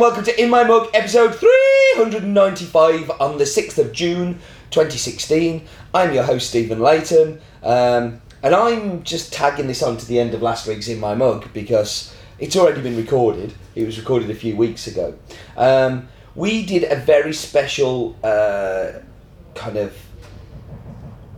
and welcome to In My Mug, episode 395 on the 6th of June 2016. I'm your host, Stephen Leighton, um, and I'm just tagging this on to the end of last week's In My Mug because it's already been recorded. It was recorded a few weeks ago. Um, we did a very special uh, kind of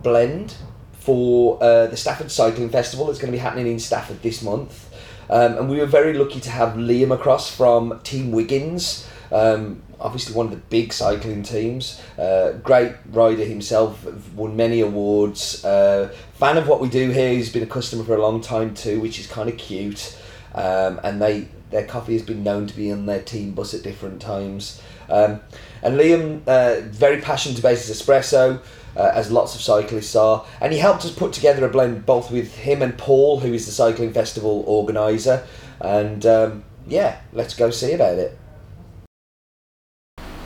blend for uh, the Stafford Cycling Festival that's going to be happening in Stafford this month. Um, and we were very lucky to have Liam across from Team Wiggins. Um, obviously, one of the big cycling teams. Uh, great rider himself, won many awards. Uh, fan of what we do here. He's been a customer for a long time too, which is kind of cute. Um, and they their coffee has been known to be on their team bus at different times. Um, and Liam, uh, very passionate about his espresso uh, as lots of cyclists are. And he helped us put together a blend both with him and Paul, who is the cycling festival organizer. And um, yeah, let's go see about it.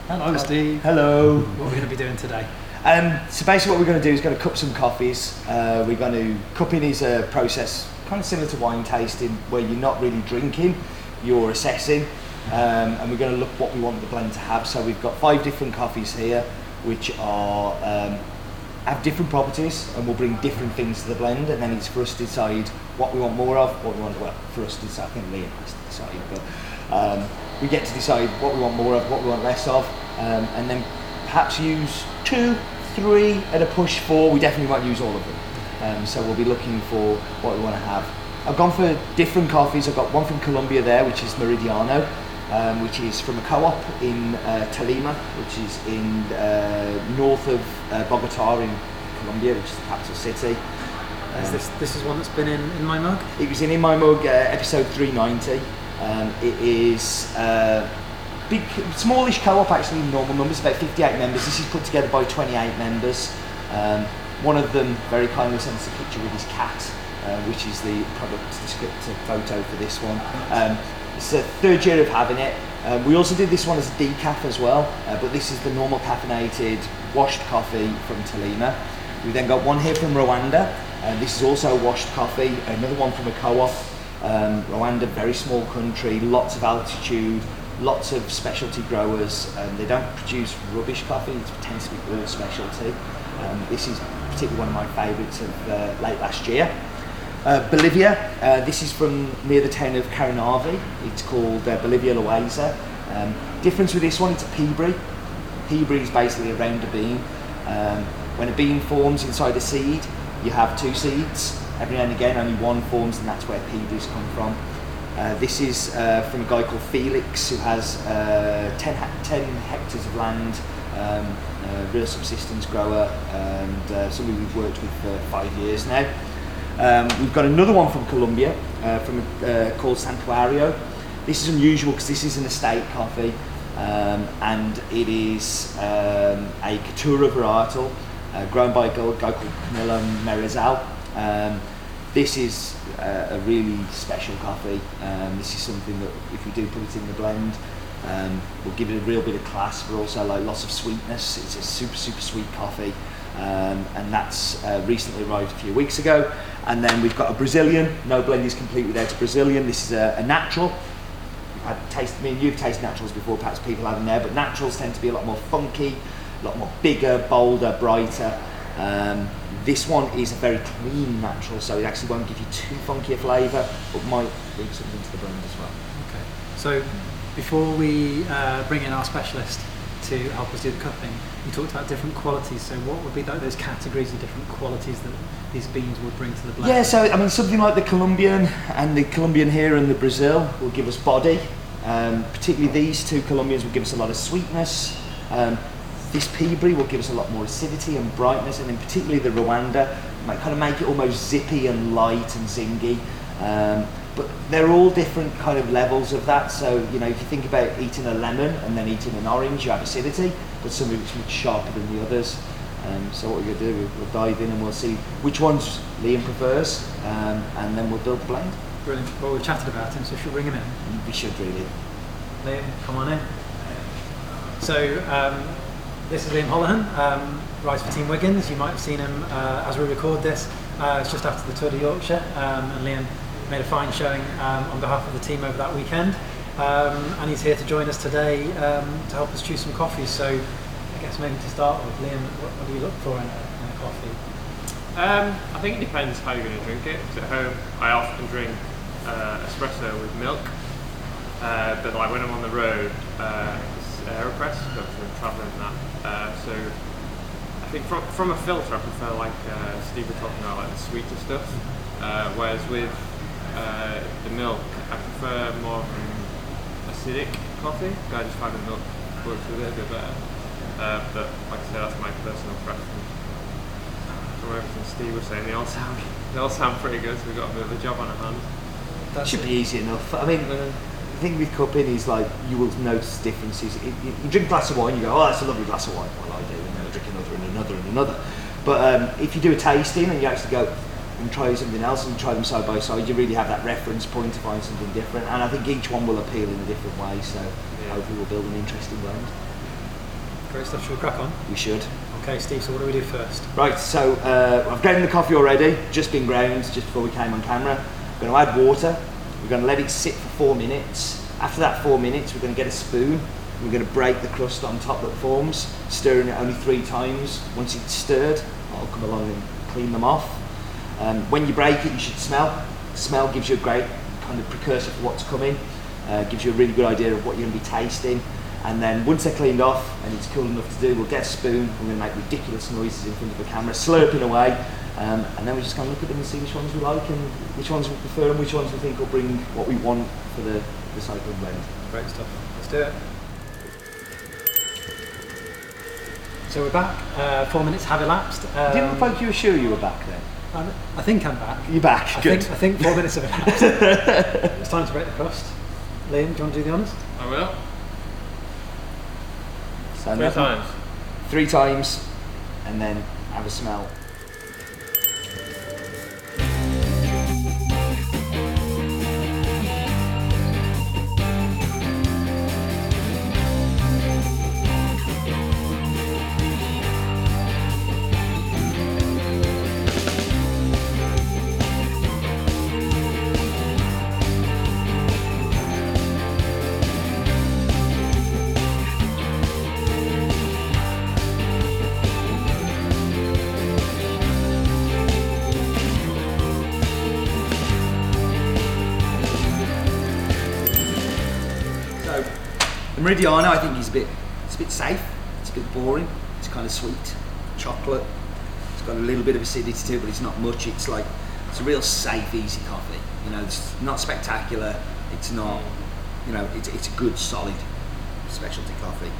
Hello, Steve. Hello. What are we going to be doing today? Um, so basically, what we're going to do is going to cup some coffees. Uh, we're going to cupping is a process kind of similar to wine tasting, where you're not really drinking, you're assessing, um, and we're going to look what we want the blend to have. So we've got five different coffees here, which are um, have different properties, and we'll bring different things to the blend, and then it's for us to decide what we want more of, what we want. Well, for us to decide, I think Liam has to decide, but um, we get to decide what we want more of, what we want less of, um, and then perhaps use two, three, at a push four. We definitely won't use all of them. Um, so we'll be looking for what we want to have. I've gone for different coffees. I've got one from Colombia there, which is Meridiano, um, which is from a co-op in uh, Tolima, which is in uh, north of uh, Bogota in Colombia, which is the capital city. Is Um, this this is one that's been in, in my mug? It was in In My Mug, uh, episode 390. Um, it is uh, big, smallish co-op actually, normal numbers, about 58 members. This is put together by 28 members. Um, one of them very kindly sent us a picture with his cat, uh, which is the product descriptive photo for this one. Um, it's the third year of having it. Um, we also did this one as a decaf as well, uh, but this is the normal caffeinated washed coffee from Tolima. We then got one here from Rwanda, and this is also washed coffee. Another one from a co-op. Um, Rwanda, very small country, lots of altitude, lots of specialty growers. Um, they don't produce rubbish coffee; it tends to be all specialty. Um, this is particularly one of my favourites of uh, late last year. Uh, Bolivia, uh, this is from near the town of Caranavi. It's called uh, Bolivia Loaiza. Um, difference with this one, it's a peaberry. Peaberry is basically a rounder bean. Um, when a bean forms inside a seed, you have two seeds. Every now and again, only one forms, and that's where peaberries come from. Uh, this is uh, from a guy called Felix, who has uh, 10, hec- 10 hectares of land, um, a real subsistence grower, and somebody we've worked with for five years now. Um, we've got another one from Colombia, uh, from uh, called Santuario. This is unusual because this is an estate coffee, um, and it is um, a Caturra varietal uh, grown by a guy called Camilo Merizal. Um, this is uh, a really special coffee. Um, this is something that if we do put it in the blend, um, will give it a real bit of class, but also like lots of sweetness. It's a super super sweet coffee, and that's uh, recently arrived a few weeks ago. And then we've got a Brazilian. No blend is complete without a Brazilian. This is a, a natural. I've tasted, I mean, you've tasted naturals before, perhaps people haven't there, but naturals tend to be a lot more funky, a lot more bigger, bolder, brighter. Um, this one is a very clean natural, so it actually won't give you too funky a flavour, but might bring something to the blend as well. Okay. So before we uh, bring in our specialist to help us do the cupping, you talked about different qualities. So what would be those categories and different qualities that these beans would bring to the blend? Yeah, so I mean, something like the Colombian and the Colombian here and the Brazil will give us body. Um, particularly these two Colombians will give us a lot of sweetness. Um, this Peaberry will give us a lot more acidity and brightness, and then particularly the Rwanda might kind of make it almost zippy and light and zingy. Um, but they're all different kind of levels of that. So you know, if you think about eating a lemon and then eating an orange, you have acidity, but some of it's much sharper than the others. Um, so what we're going to do, we'll, dive in and we'll see which ones Liam prefers, um, and then we'll build the blend. Brilliant. Well, we've chatted about him, so should we bring him in? We should really. Liam, come on in. So, um, this is Liam Holohan, um, rides for Team Wiggins. You might have seen him uh, as we record this. Uh, it's just after the Tour de Yorkshire, um, and Liam made a fine showing um, on behalf of the team over that weekend. um, and he's here to join us today um, to help us choose some coffee. So I guess maybe to start with, Liam, what, what do you look for in a, in a coffee? Um, I think it depends how you're going to drink it. 'cause at home, I often drink uh, espresso with milk, uh, but like when I'm on the road, uh, it's Aeropress because I'm travelling that. Uh, so I think from, from a filter, I prefer like uh, Steve was talking about like the sweeter stuff. Uh, whereas with uh, the milk, I prefer more of an acidic coffee. I just find the milk works a little bit better. Uh, but like I said, that's my personal preference from everything Steve was saying, they all sound they all sound pretty good. So we've got a bit of a job on our hands. That Should be easy enough. I mean, the thing with cupping is like you will notice differences. It, you, you drink a glass of wine, you go, oh, that's a lovely glass of wine. Well, I do, and then I drink another and another and another. But um, if you do a tasting and you actually go and try something else and try them side by side, you really have that reference point to find something different. And I think each one will appeal in a different way. So Yeah. hopefully we'll build an interesting blend. great stuff. Should we crack on? We should. Okay, Steve. So what do we do first? Right, so uh, I've ground the coffee already, just been ground just before we came on camera. We're going to add water. We're going to let it sit for four minutes. After that four minutes, we're going to get a spoon. We're going to break the crust on top that forms, stirring it only three times. Once it's stirred, I'll come along and clean them off. Um, when you break it, you should smell. Smell gives you a great kind of precursor for what's coming. Uh, gives you a really good idea of what you're going to be tasting. And then once they're cleaned off and it's cool enough to do, we'll get a spoon. We're going to make ridiculous noises in front of the camera, slurping away. Um, and then we're just going to look at them and see which ones we like and which ones we prefer and which ones we think will bring what we want for the, the cycling blend. Great stuff. Let's do it. So we're back. Uh, four minutes have elapsed. Um, Didn't like you were sure you were back then. I'm- I think I'm back. You're back. I Good. think, I think four minutes have elapsed. it's time to break the crust. Liam, do you want to do the honours? I will. So Three nothing- times. Three times, and then have a smell. Meridiano, I think is a bit, it's a bit safe. It's a bit boring. It's kind of sweet, chocolate. It's got a little bit of acidity to it, but it's not much. It's like it's a real safe, easy coffee. You know, it's not spectacular. It's not, you know, it's, it's a good, solid specialty coffee.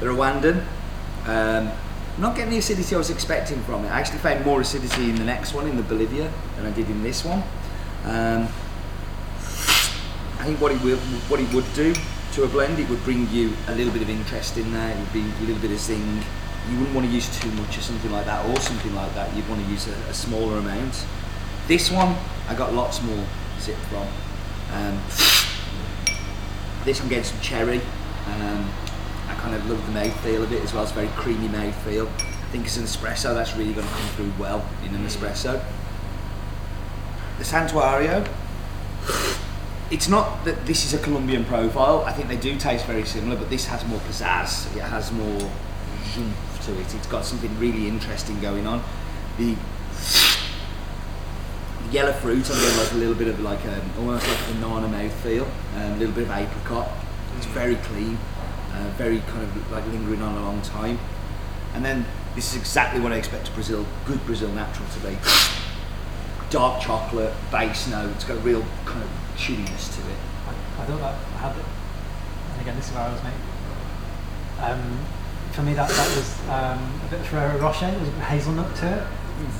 The Rwandan, um, not getting the acidity I was expecting from it. I actually found more acidity in the next one, in the Bolivia, than I did in this one. Um, I think what he, will, what it would do to a blend, it would bring you a little bit of interest in there. It would be a little bit of zing. You wouldn't want to use too much or something like that, or something like that. You'd want to use a, a smaller amount. This one, I got lots more zip from. Um, this I'm getting some cherry. Um, I kind of love the mouthfeel of it as well. It's a very creamy mouthfeel. I think it's an espresso. That's really going to come through well in an espresso. The Santuario, it's not that this is a Colombian profile. I think they do taste very similar, but this has more pizzazz. It has more to it. It's got something really interesting going on. The, the yellow fruit, I'm getting like a little bit of like a, almost like a banana mouthfeel, um, a little bit of apricot. It's very clean, uh, very kind of like lingering on a long time. And then this is exactly what I expect a Brazil, good Brazil natural to be dark chocolate, base note. It's got a real kind of chewiness to it. I, I thought that I had it. And again, this is where I was made. Um, for me, that, that was um, a bit of Ferrero Rocher. There was hazelnut to it.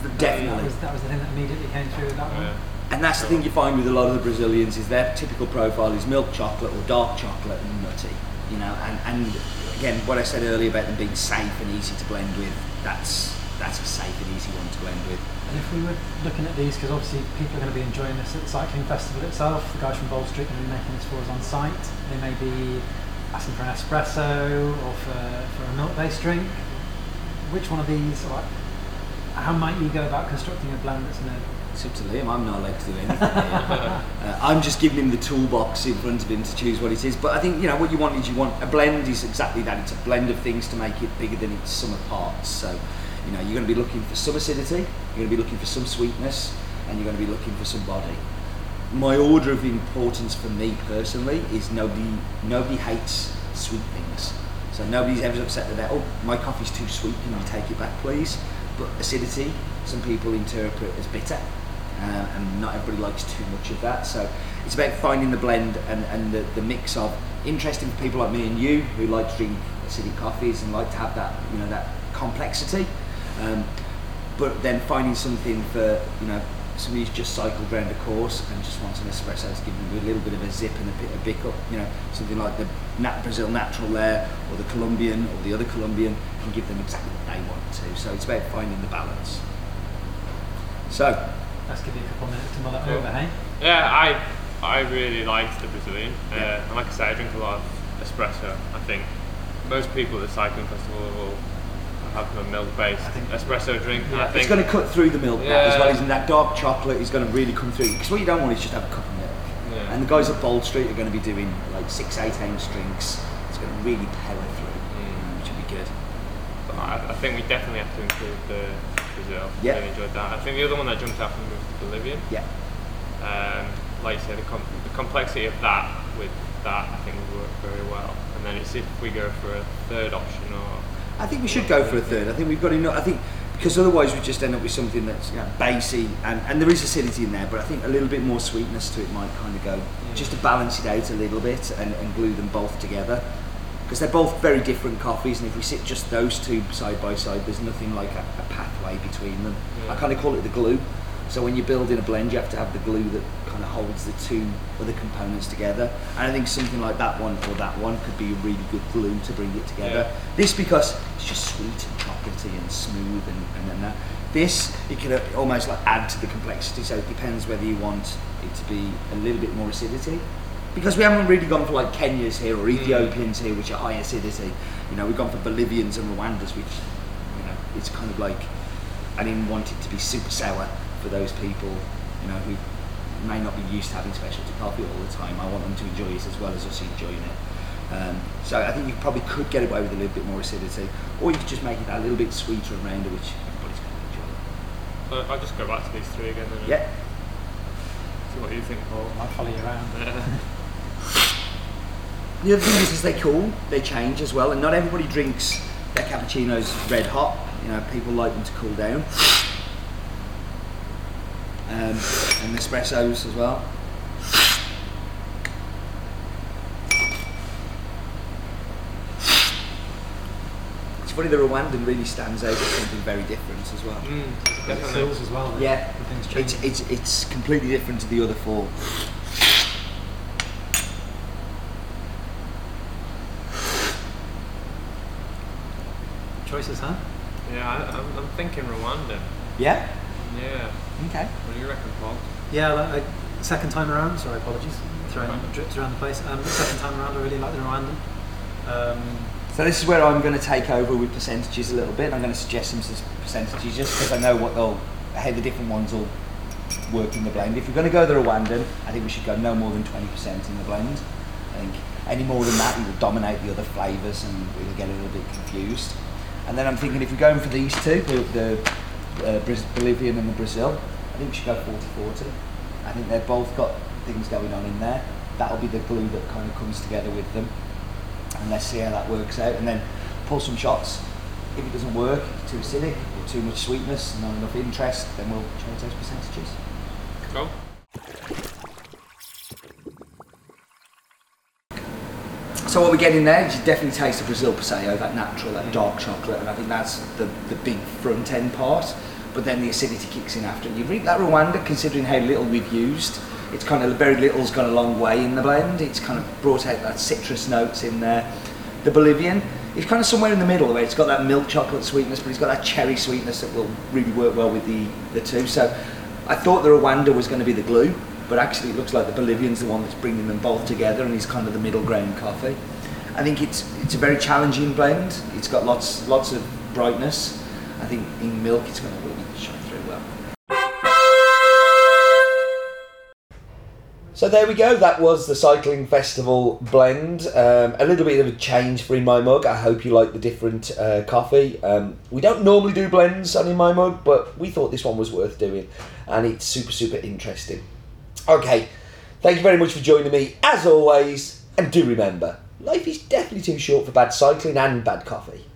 That Definitely. was, that was the thing that immediately came through with that one. Yeah. And that's the thing you find with a lot of the Brazilians is their typical profile is milk chocolate or dark chocolate and nutty. You know, and, and again, what I said earlier about them being safe and easy to blend with, that's that's a safe and easy one to blend with. And if we were looking at these, because obviously people are going to be enjoying this at the cycling festival itself, the guys from Bold Street are going to be making this for us on site. They may be asking for an espresso or for, for a milk-based drink. Which one of these? Or, how might you go about constructing a blend that's in a It's up to Liam. I'm not allowed to do anything. uh, I'm just giving him the toolbox in front of him to choose what it is. But I think you know what you want is you want a blend is exactly that. It's a blend of things to make it bigger than its sum of parts. So you know you're going to be looking for some acidity, you're going to be looking for some sweetness, and you're going to be looking for some body. My order of importance for me personally is nobody nobody hates sweet things. So nobody's ever upset that oh my coffee's too sweet. Can you take it back, please? But acidity, some people interpret as bitter uh, and not everybody likes too much of that. So it's about finding the blend and, and the, the mix of interesting for people like me and you who like to drink acidic coffees and like to have that you know that complexity. Um, but then finding something for you know somebody who's just cycled around a course and just wants an espresso to give them a little bit of a zip and a bit of bick up. You know something like the Nat Brazil Natural there or the Colombian or the other Colombian can give them exactly what they want to. So it's about finding the balance. So let's give you a couple of minutes to mull it Cool. over, hey? Yeah, I I really liked the Brazilian. Yeah. Uh, and like I said, I drink a lot of espresso. I think most people at the cycling festival will have a milk-based espresso drink. and I think It's going to cut through the milk that as well. Isn't that dark chocolate is going to really come through? Because what you don't want is just have a cup of milk. Yeah. And the guys at Bold Street are going to be doing like six, eight ounce drinks. It's going to really power through, Mm. which will be good. But I, I think we definitely have to include the Brazil. Yeah. Really enjoyed that. I think the other one that jumped out from me was the Bolivian. Yeah. Um, like you said, the, com- the complexity of that with that I think would work very well. And then it's if we go for a third option or I think we should go for a third. I think we've got enough. I think because otherwise we just end up with something that's you know, basy and, and there is acidity in there, but I think a little bit more sweetness to it might kind of go just to balance it out a little bit and, and glue them both together. Because they're both very different coffees, and if we sit just those two side by side, there's nothing like a, a pathway between them. Yeah. I kind of call it the glue. So when you're building a blend, you have to have the glue that kind of holds the two other components together. And I think something like that one or that one could be a really good glue to bring it together. Yeah. This because it's just sweet and chocolatey and smooth and, and then that. This it can almost like add to the complexity. So it depends whether you want it to be a little bit more acidity. Because we haven't really gone for like Kenyans here or mm. Ethiopians here, which are high acidity. You know, we've gone for Bolivians and Rwandas, which you know it's kind of like I didn't want it to be super sour for those people, you know, who may not be used to having specialty coffee all the time. I want them to enjoy it as well as us enjoying it. Um, so I think you probably could get away with a little bit more acidity, or you could just make it a little bit sweeter and rounder, which everybody's going to enjoy. Uh, I'll just go back to these three again then. Yeah. See what you think, Paul. I'll follow you around. Yeah. The other thing is, is they cool, they change as well, and not everybody drinks their cappuccinos red hot. You know, people like them to cool down. Um, and espressos as well. It's funny, the Rwandan really stands out as something very different as well. Mm, It definitely. fills as well. Yeah, the things change. It's, it's, it's completely different to the other four. Choices, huh? Yeah, I, I'm, I'm thinking Rwanda. Yeah? Yeah. Okay. What do you reckon, Paul? Yeah, like, I, second time around. Sorry, apologies. Throwing drips around the place. Um, second time around, I really like the Rwandan. Um, So this is where I'm going to take over with percentages a little bit. I'm going to suggest some percentages just because I know what they'll, how the different ones will work in the blend. If we're going to go the Rwandan, I think we should go no more than 20% in the blend. I think any more than that, it will dominate the other flavours and we'll get a little bit confused. And then I'm thinking if we're going for these two, the, the uh, Bolivian and the Brazil, I think we should go 40-40. I think they've both got things going on in there. That'll be the glue that kind of comes together with them and let's see how that works out. And then pull some shots. If it doesn't work, it's too acidic or too much sweetness, not enough interest, then we'll change those percentages. Cool. So what we're getting there is you definitely taste the Brazil Passeio, that natural, that dark chocolate, and I think that's the, the big front end part. But then the acidity kicks in after. And you read that Rwanda, considering how little we've used, it's kind of very little's gone a long way in the blend. It's kind of brought out that citrus notes in there. The Bolivian, it's kind of somewhere in the middle where it's got that milk chocolate sweetness, but it's got that cherry sweetness that will really work well with the, the two. So I thought the Rwanda was going to be the glue, but actually it looks like the Bolivian's the one that's bringing them both together and he's kind of the middle ground coffee. I think it's it's a very challenging blend. It's got lots lots of brightness, I think in milk it's going to really shine through well. So there we go. That was the Cycling Festival blend. Um, a little bit of a change for in my mug. I hope you like the different uh, coffee. Um, we don't normally do blends on in my mug, but we thought this one was worth doing, and it's super super interesting. Okay, thank you very much for joining me as always, and do remember, life is definitely too short for bad cycling and bad coffee.